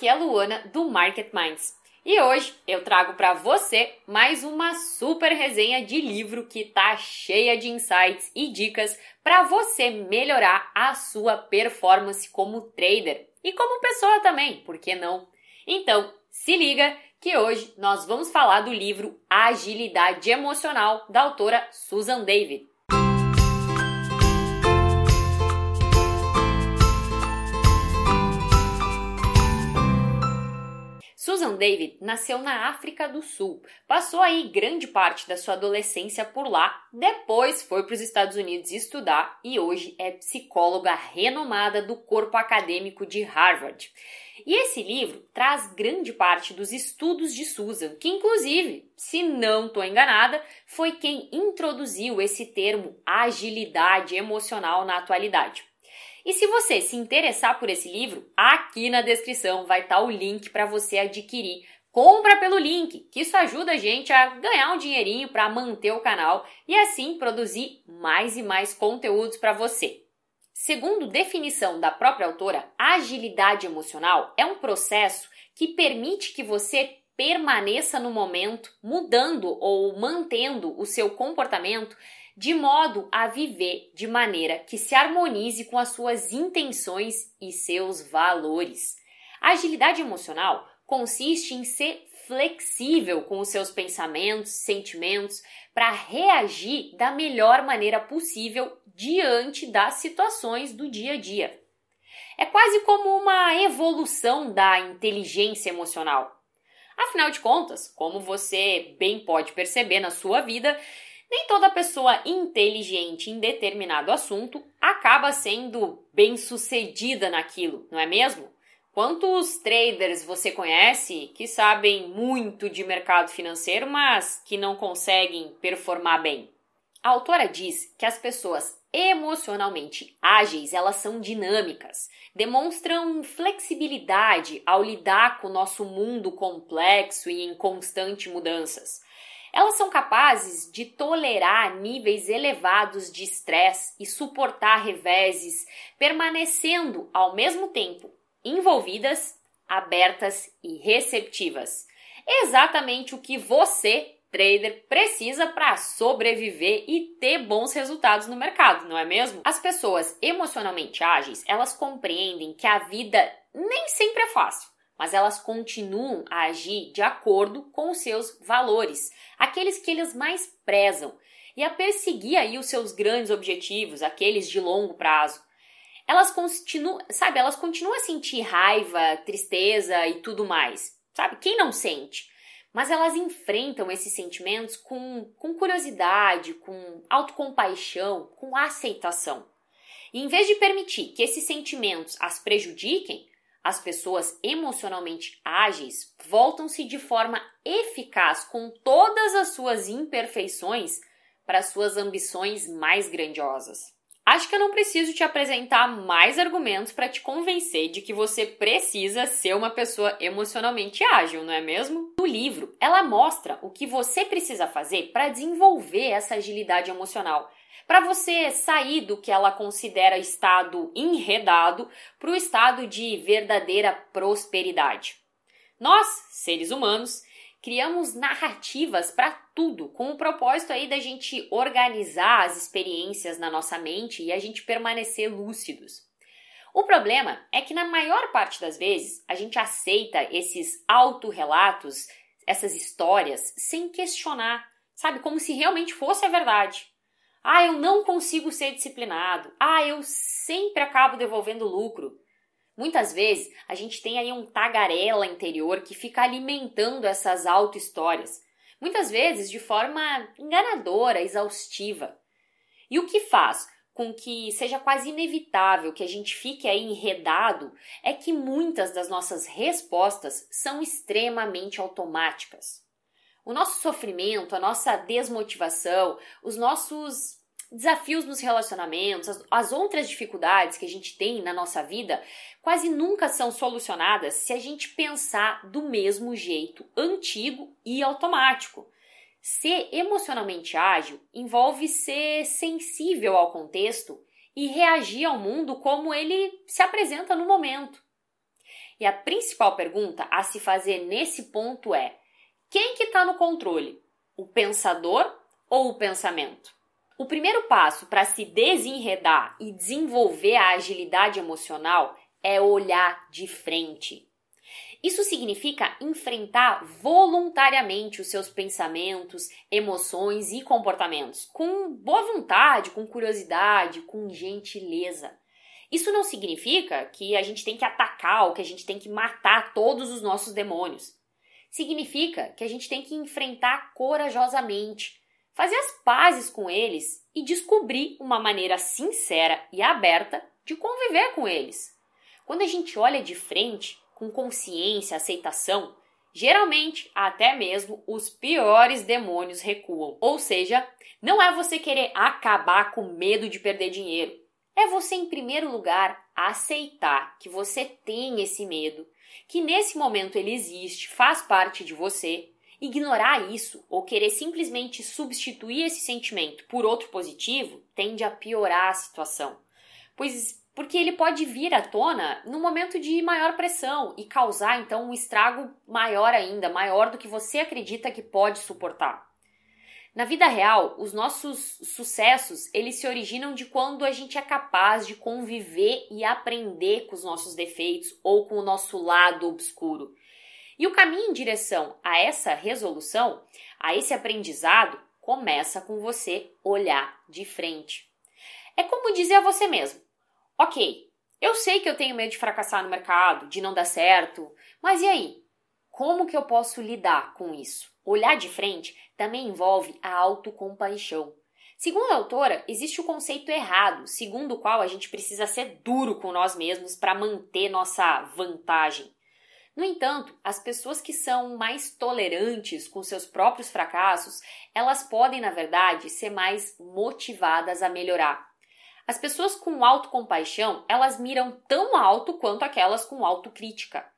Aqui é a Luana do Market Minds. E hoje eu trago para você mais uma super resenha de livro que tá cheia de insights e dicas para você melhorar a sua performance como trader e como pessoa também, por que não? Então, se liga que hoje nós vamos falar do livro Agilidade Emocional da autora Susan David. Susan David nasceu na África do Sul, passou aí grande parte da sua adolescência por lá, depois foi para os Estados Unidos estudar e hoje é psicóloga renomada do corpo acadêmico de Harvard. E esse livro traz grande parte dos estudos de Susan, que inclusive, se não estou enganada, foi quem introduziu esse termo agilidade emocional na atualidade. E se você se interessar por esse livro, aqui na descrição vai estar tá o link para você adquirir. Compra pelo link, que isso ajuda a gente a ganhar um dinheirinho para manter o canal e assim produzir mais e mais conteúdos para você. Segundo definição da própria autora, agilidade emocional é um processo que permite que você permaneça no momento, mudando ou mantendo o seu comportamento de modo a viver de maneira que se harmonize com as suas intenções e seus valores. A agilidade emocional consiste em ser flexível com os seus pensamentos, sentimentos, para reagir da melhor maneira possível diante das situações do dia a dia. É quase como uma evolução da inteligência emocional. Afinal de contas, como você bem pode perceber na sua vida, nem toda pessoa inteligente em determinado assunto acaba sendo bem sucedida naquilo, não é mesmo? Quantos traders você conhece que sabem muito de mercado financeiro, mas que não conseguem performar bem? A autora diz que as pessoas emocionalmente ágeis, elas são dinâmicas, demonstram flexibilidade ao lidar com o nosso mundo complexo e em constante mudanças. Elas são capazes de tolerar níveis elevados de estresse e suportar reveses, permanecendo ao mesmo tempo envolvidas, abertas e receptivas. Exatamente o que você, trader, precisa para sobreviver e ter bons resultados no mercado, não é mesmo? As pessoas emocionalmente ágeis, elas compreendem que a vida nem sempre é fácil mas elas continuam a agir de acordo com os seus valores, aqueles que eles mais prezam, e a perseguir aí os seus grandes objetivos, aqueles de longo prazo. Elas continuam, sabe, elas continuam a sentir raiva, tristeza e tudo mais. Sabe? Quem não sente? Mas elas enfrentam esses sentimentos com, com curiosidade, com autocompaixão, com aceitação. E em vez de permitir que esses sentimentos as prejudiquem, as pessoas emocionalmente ágeis voltam-se de forma eficaz com todas as suas imperfeições para suas ambições mais grandiosas. Acho que eu não preciso te apresentar mais argumentos para te convencer de que você precisa ser uma pessoa emocionalmente ágil, não é mesmo? No livro, ela mostra o que você precisa fazer para desenvolver essa agilidade emocional para você sair do que ela considera estado enredado para o estado de verdadeira prosperidade. Nós, seres humanos, criamos narrativas para tudo, com o propósito aí da gente organizar as experiências na nossa mente e a gente permanecer lúcidos. O problema é que na maior parte das vezes a gente aceita esses autorrelatos, essas histórias, sem questionar, sabe? Como se realmente fosse a verdade. Ah, eu não consigo ser disciplinado. Ah, eu sempre acabo devolvendo lucro. Muitas vezes a gente tem aí um tagarela interior que fica alimentando essas auto-histórias, muitas vezes de forma enganadora, exaustiva. E o que faz com que seja quase inevitável que a gente fique aí enredado é que muitas das nossas respostas são extremamente automáticas. O nosso sofrimento, a nossa desmotivação, os nossos desafios nos relacionamentos, as, as, outras dificuldades que a gente tem na nossa vida, quase nunca são solucionadas se a gente pensar do mesmo jeito, antigo e automático. Ser emocionalmente ágil envolve ser sensível ao contexto e reagir ao mundo como ele se apresenta no momento. E a principal pergunta a se fazer nesse ponto é: quem que está no controle? O pensador ou o pensamento? O primeiro passo para se desenredar e desenvolver a agilidade emocional é olhar de frente. Isso significa enfrentar voluntariamente os seus pensamentos, emoções e comportamentos com boa vontade, com curiosidade, com gentileza. Isso não significa que a gente tem que atacar ou que a gente tem que matar todos os nossos demônios. Significa que a gente tem que enfrentar corajosamente, fazer as pazes com eles e descobrir uma maneira sincera e aberta de conviver com eles. Quando a gente olha de frente, com consciência, aceitação, geralmente até mesmo os piores demônios recuam. Ou seja, não é você querer acabar com medo de perder dinheiro. É você, em primeiro lugar, aceitar que você tem esse medo, que nesse momento ele existe, faz parte de você. Ignorar isso ou querer simplesmente substituir esse sentimento por outro positivo tende a piorar a situação. Pois porque ele pode vir à tona no momento de maior pressão e causar então um estrago maior ainda, maior do que você acredita que pode suportar. Na vida real, os nossos sucessos, eles se originam de quando a gente é capaz de conviver e aprender com os nossos defeitos ou com o nosso lado obscuro. E o caminho em direção a essa resolução, a esse aprendizado, começa com você olhar de frente. É como dizer a você mesmo: Ok, eu sei que eu tenho medo de fracassar no mercado, de não dar certo, mas e aí? Como que eu posso lidar com isso? Olhar de frente também envolve a autocompaixão. Segundo a autora, existe o conceito errado, segundo o qual a gente precisa ser duro com nós mesmos para manter nossa vantagem. No entanto, as pessoas que são mais tolerantes com seus próprios fracassos, elas podem, na verdade, ser mais motivadas a melhorar. As pessoas com autocompaixão, elas miram tão alto quanto aquelas com autocrítica.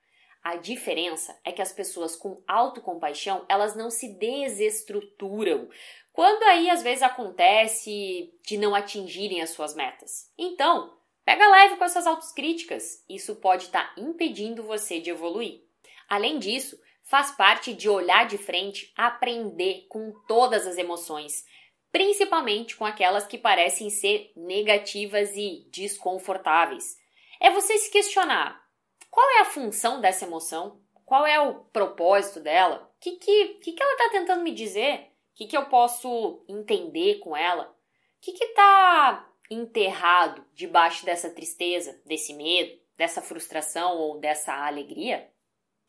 A diferença é que as pessoas com autocompaixão, elas não se desestruturam. Quando aí às vezes acontece de não atingirem as suas metas. Então, pega leve com essas autocríticas. Isso pode estar tá impedindo você de evoluir. Além disso, faz parte de olhar de frente, aprender com todas as emoções principalmente com aquelas que parecem ser negativas e desconfortáveis. É você se questionar: qual é a função dessa emoção? Qual é o propósito dela? O que, que, que, que ela está tentando me dizer? O que, que eu posso entender com ela? O que está enterrado debaixo dessa tristeza, desse medo, dessa frustração ou dessa alegria?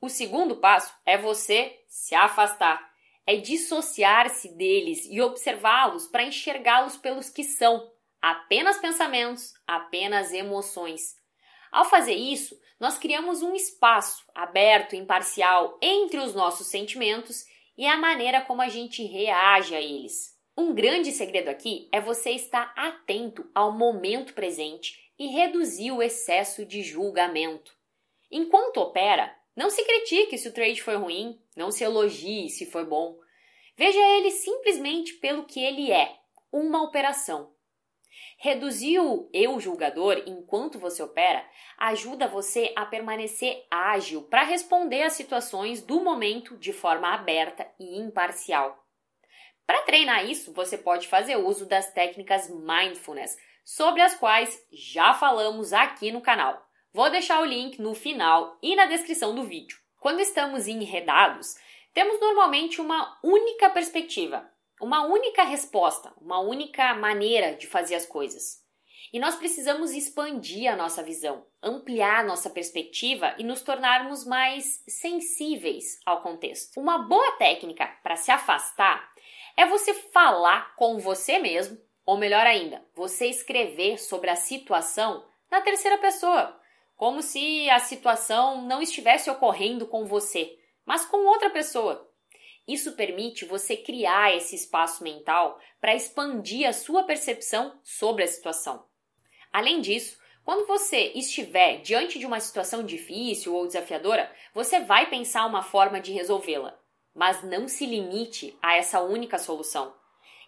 O segundo passo é você se afastar é dissociar-se deles e observá-los para enxergá-los pelos que são, apenas pensamentos, apenas emoções. Ao fazer isso, nós criamos um espaço aberto, imparcial entre os nossos sentimentos e a maneira como a gente reage a eles. Um grande segredo aqui é você estar atento ao momento presente e reduzir o excesso de julgamento. Enquanto opera, não se critique se o trade foi ruim, não se elogie se foi bom. Veja ele simplesmente pelo que ele é, uma operação. Reduzir o eu julgador enquanto você opera ajuda você a permanecer ágil para responder às situações do momento de forma aberta e imparcial. Para treinar isso, você pode fazer uso das técnicas mindfulness, sobre as quais já falamos aqui no canal. Vou deixar o link no final e na descrição do vídeo. Quando estamos enredados, temos normalmente uma única perspectiva, uma única resposta, uma única maneira de fazer as coisas. E nós precisamos expandir a nossa visão, ampliar a nossa perspectiva e nos tornarmos mais sensíveis ao contexto. Uma boa técnica para se afastar é você falar com você mesmo, ou melhor ainda, você escrever sobre a situação na terceira pessoa, como se a situação não estivesse ocorrendo com você, mas com outra pessoa. Isso permite você criar esse espaço mental para expandir a sua percepção sobre a situação. Além disso, quando você estiver diante de uma situação difícil ou desafiadora, você vai pensar uma forma de resolvê-la, mas não se limite a essa única solução.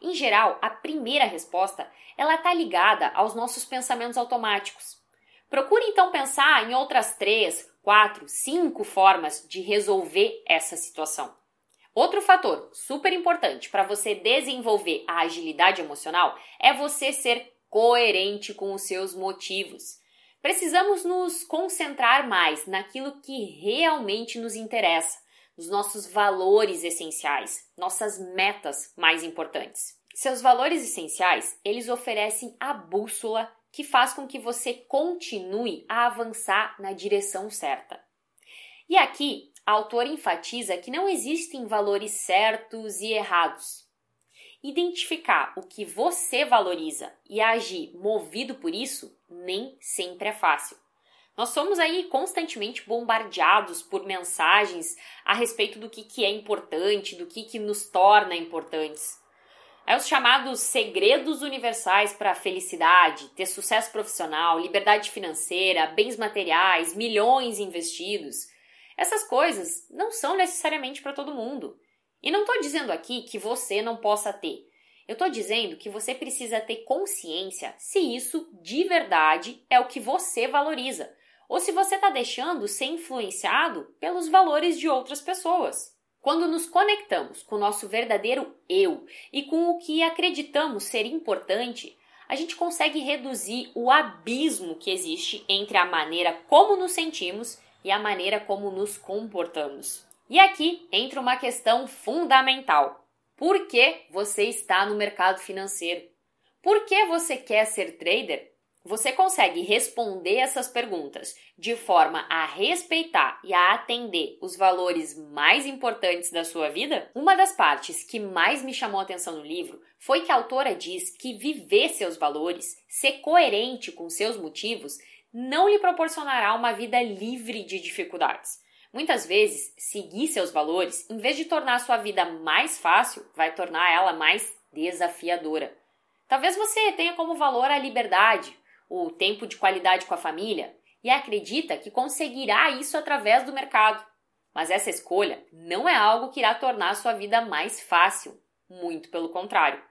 Em geral, a primeira resposta ela está ligada aos nossos pensamentos automáticos. Procure então pensar em outras três, quatro, cinco formas de resolver essa situação. Outro fator super importante para você desenvolver a agilidade emocional é você ser coerente com os seus motivos. Precisamos nos concentrar mais naquilo que realmente nos interessa, nos nossos valores essenciais, nossas metas mais importantes. Seus valores essenciais, eles oferecem a bússola que faz com que você continue a avançar na direção certa. E aqui, a autora enfatiza que não existem valores certos e errados. Identificar o que você valoriza e agir movido por isso nem sempre é fácil. Nós somos aí constantemente bombardeados por mensagens a respeito do que, que é importante, do que, que nos torna importantes. É os chamados segredos universais para a felicidade, ter sucesso profissional, liberdade financeira, bens materiais, milhões investidos. Essas coisas não são necessariamente para todo mundo. E não estou dizendo aqui que você não possa ter. Eu estou dizendo que você precisa ter consciência se isso de verdade é o que você valoriza ou se você está deixando ser influenciado pelos valores de outras pessoas. Quando nos conectamos com o nosso verdadeiro eu e com o que acreditamos ser importante, a gente consegue reduzir o abismo que existe entre a maneira como nos sentimos e a maneira como nos comportamos. E aqui entra uma questão fundamental. Por que você está no mercado financeiro? Por que você quer ser trader? Você consegue responder essas perguntas de forma a respeitar e a atender os valores mais importantes da sua vida? Uma das partes que mais me chamou a atenção no livro foi que a autora diz que viver seus valores, ser coerente com seus motivos, não lhe proporcionará uma vida livre de dificuldades. Muitas vezes, seguir seus valores, em vez de tornar sua vida mais fácil, vai tornar ela mais desafiadora. Talvez você tenha como valor a liberdade, o tempo de qualidade com a família e acredita que conseguirá isso através do mercado. Mas essa escolha não é algo que irá tornar sua vida mais fácil, muito pelo contrário.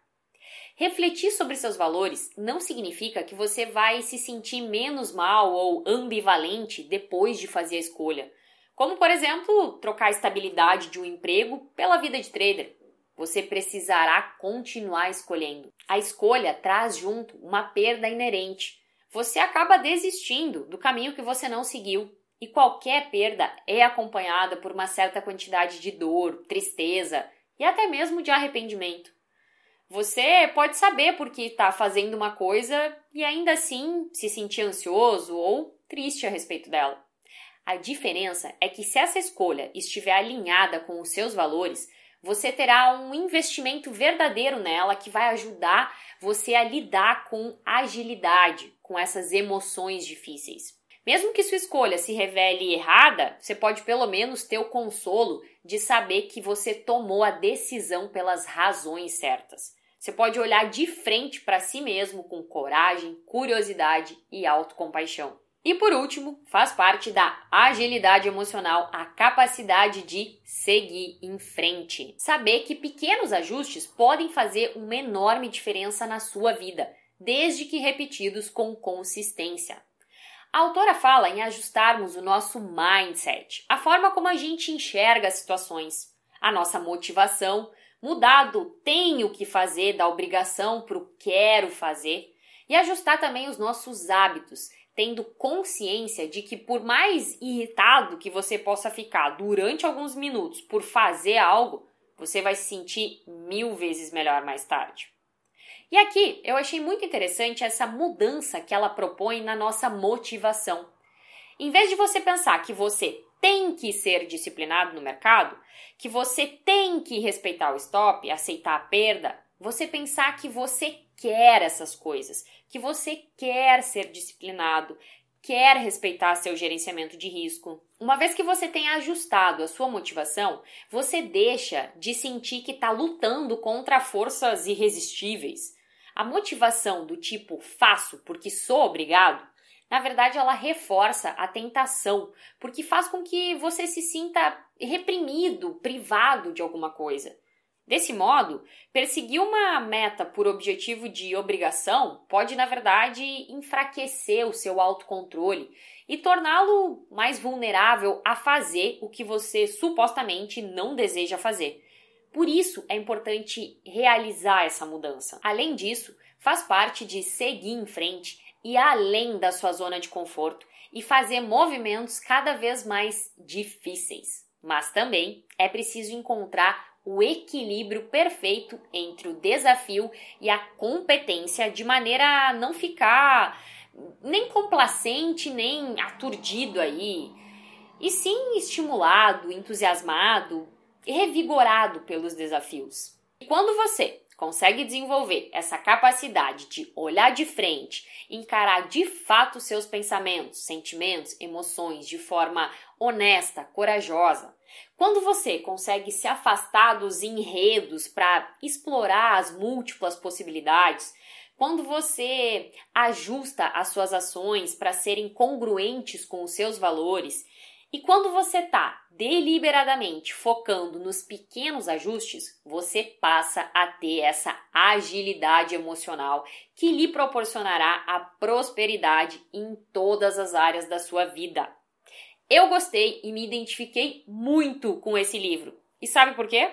Refletir sobre seus valores não significa que você vai se sentir menos mal ou ambivalente depois de fazer a escolha. Como, por exemplo, trocar a estabilidade de um emprego pela vida de trader. Você precisará continuar escolhendo. A escolha traz junto uma perda inerente, você acaba desistindo do caminho que você não seguiu. E qualquer perda é acompanhada por uma certa quantidade de dor, tristeza e até mesmo de arrependimento. Você pode saber por que está fazendo uma coisa e ainda assim se sentir ansioso ou triste a respeito dela. A diferença é que se essa escolha estiver alinhada com os seus valores, você terá um investimento verdadeiro nela que vai ajudar você a lidar com agilidade, com essas emoções difíceis. Mesmo que sua escolha se revele errada, você pode pelo menos ter o consolo de saber que você tomou a decisão pelas razões certas. Você pode olhar de frente para si mesmo com coragem, curiosidade e autocompaixão. E por último, faz parte da agilidade emocional a capacidade de seguir em frente. Saber que pequenos ajustes podem fazer uma enorme diferença na sua vida, desde que repetidos com consistência. A autora fala em ajustarmos o nosso mindset, a forma como a gente enxerga as situações, a nossa motivação, mudar do tenho que fazer, da obrigação para o quero fazer, e ajustar também os nossos hábitos, tendo consciência de que, por mais irritado que você possa ficar durante alguns minutos por fazer algo, você vai se sentir mil vezes melhor mais tarde. E aqui eu achei muito interessante essa mudança que ela propõe na nossa motivação. Em vez de você pensar que você tem que ser disciplinado no mercado, que você tem que respeitar o stop, aceitar a perda, você pensar que você quer essas coisas, que você quer ser disciplinado, quer respeitar seu gerenciamento de risco. Uma vez que você tenha ajustado a sua motivação, você deixa de sentir que está lutando contra forças irresistíveis. A motivação do tipo faço porque sou obrigado, na verdade ela reforça a tentação, porque faz com que você se sinta reprimido, privado de alguma coisa. Desse modo, perseguir uma meta por objetivo de obrigação pode, na verdade, enfraquecer o seu autocontrole e torná-lo mais vulnerável a fazer o que você supostamente não deseja fazer. Por isso é importante realizar essa mudança. Além disso, faz parte de seguir em frente e além da sua zona de conforto e fazer movimentos cada vez mais difíceis. Mas também é preciso encontrar o equilíbrio perfeito entre o desafio e a competência, de maneira a não ficar nem complacente, nem aturdido aí, e sim estimulado, entusiasmado e revigorado pelos desafios. E quando você consegue desenvolver essa capacidade de olhar de frente, encarar de fato seus pensamentos, sentimentos, emoções de forma honesta, corajosa, quando você consegue se afastar dos enredos para explorar as múltiplas possibilidades, quando você ajusta as suas ações para serem congruentes com os seus valores e quando você está deliberadamente focando nos pequenos ajustes, você passa a ter essa agilidade emocional que lhe proporcionará a prosperidade em todas as áreas da sua vida. Eu gostei e me identifiquei muito com esse livro. E sabe por quê?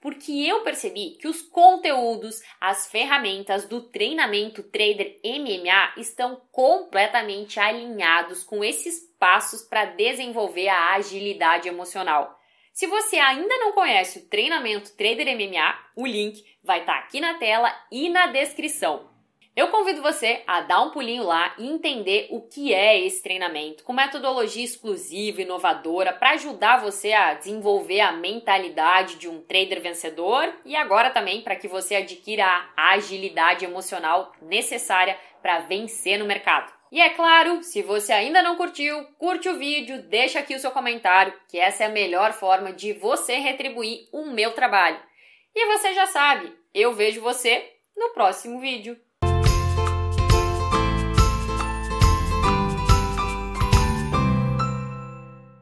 Porque eu percebi que os conteúdos, as ferramentas do treinamento Trader MMA estão completamente alinhados com esses passos para desenvolver a agilidade emocional. Se você ainda não conhece o treinamento Trader MMA, o link vai estar tá aqui na tela e na descrição. Eu convido você a dar um pulinho lá e entender o que é esse treinamento, com metodologia exclusiva, inovadora, para ajudar você a desenvolver a mentalidade de um trader vencedor e agora também para que você adquira a agilidade emocional necessária para vencer no mercado. E é claro, se você ainda não curtiu, curte o vídeo, deixa aqui o seu comentário, que essa é a melhor forma de você retribuir o meu trabalho. E você já sabe, eu vejo você no próximo vídeo.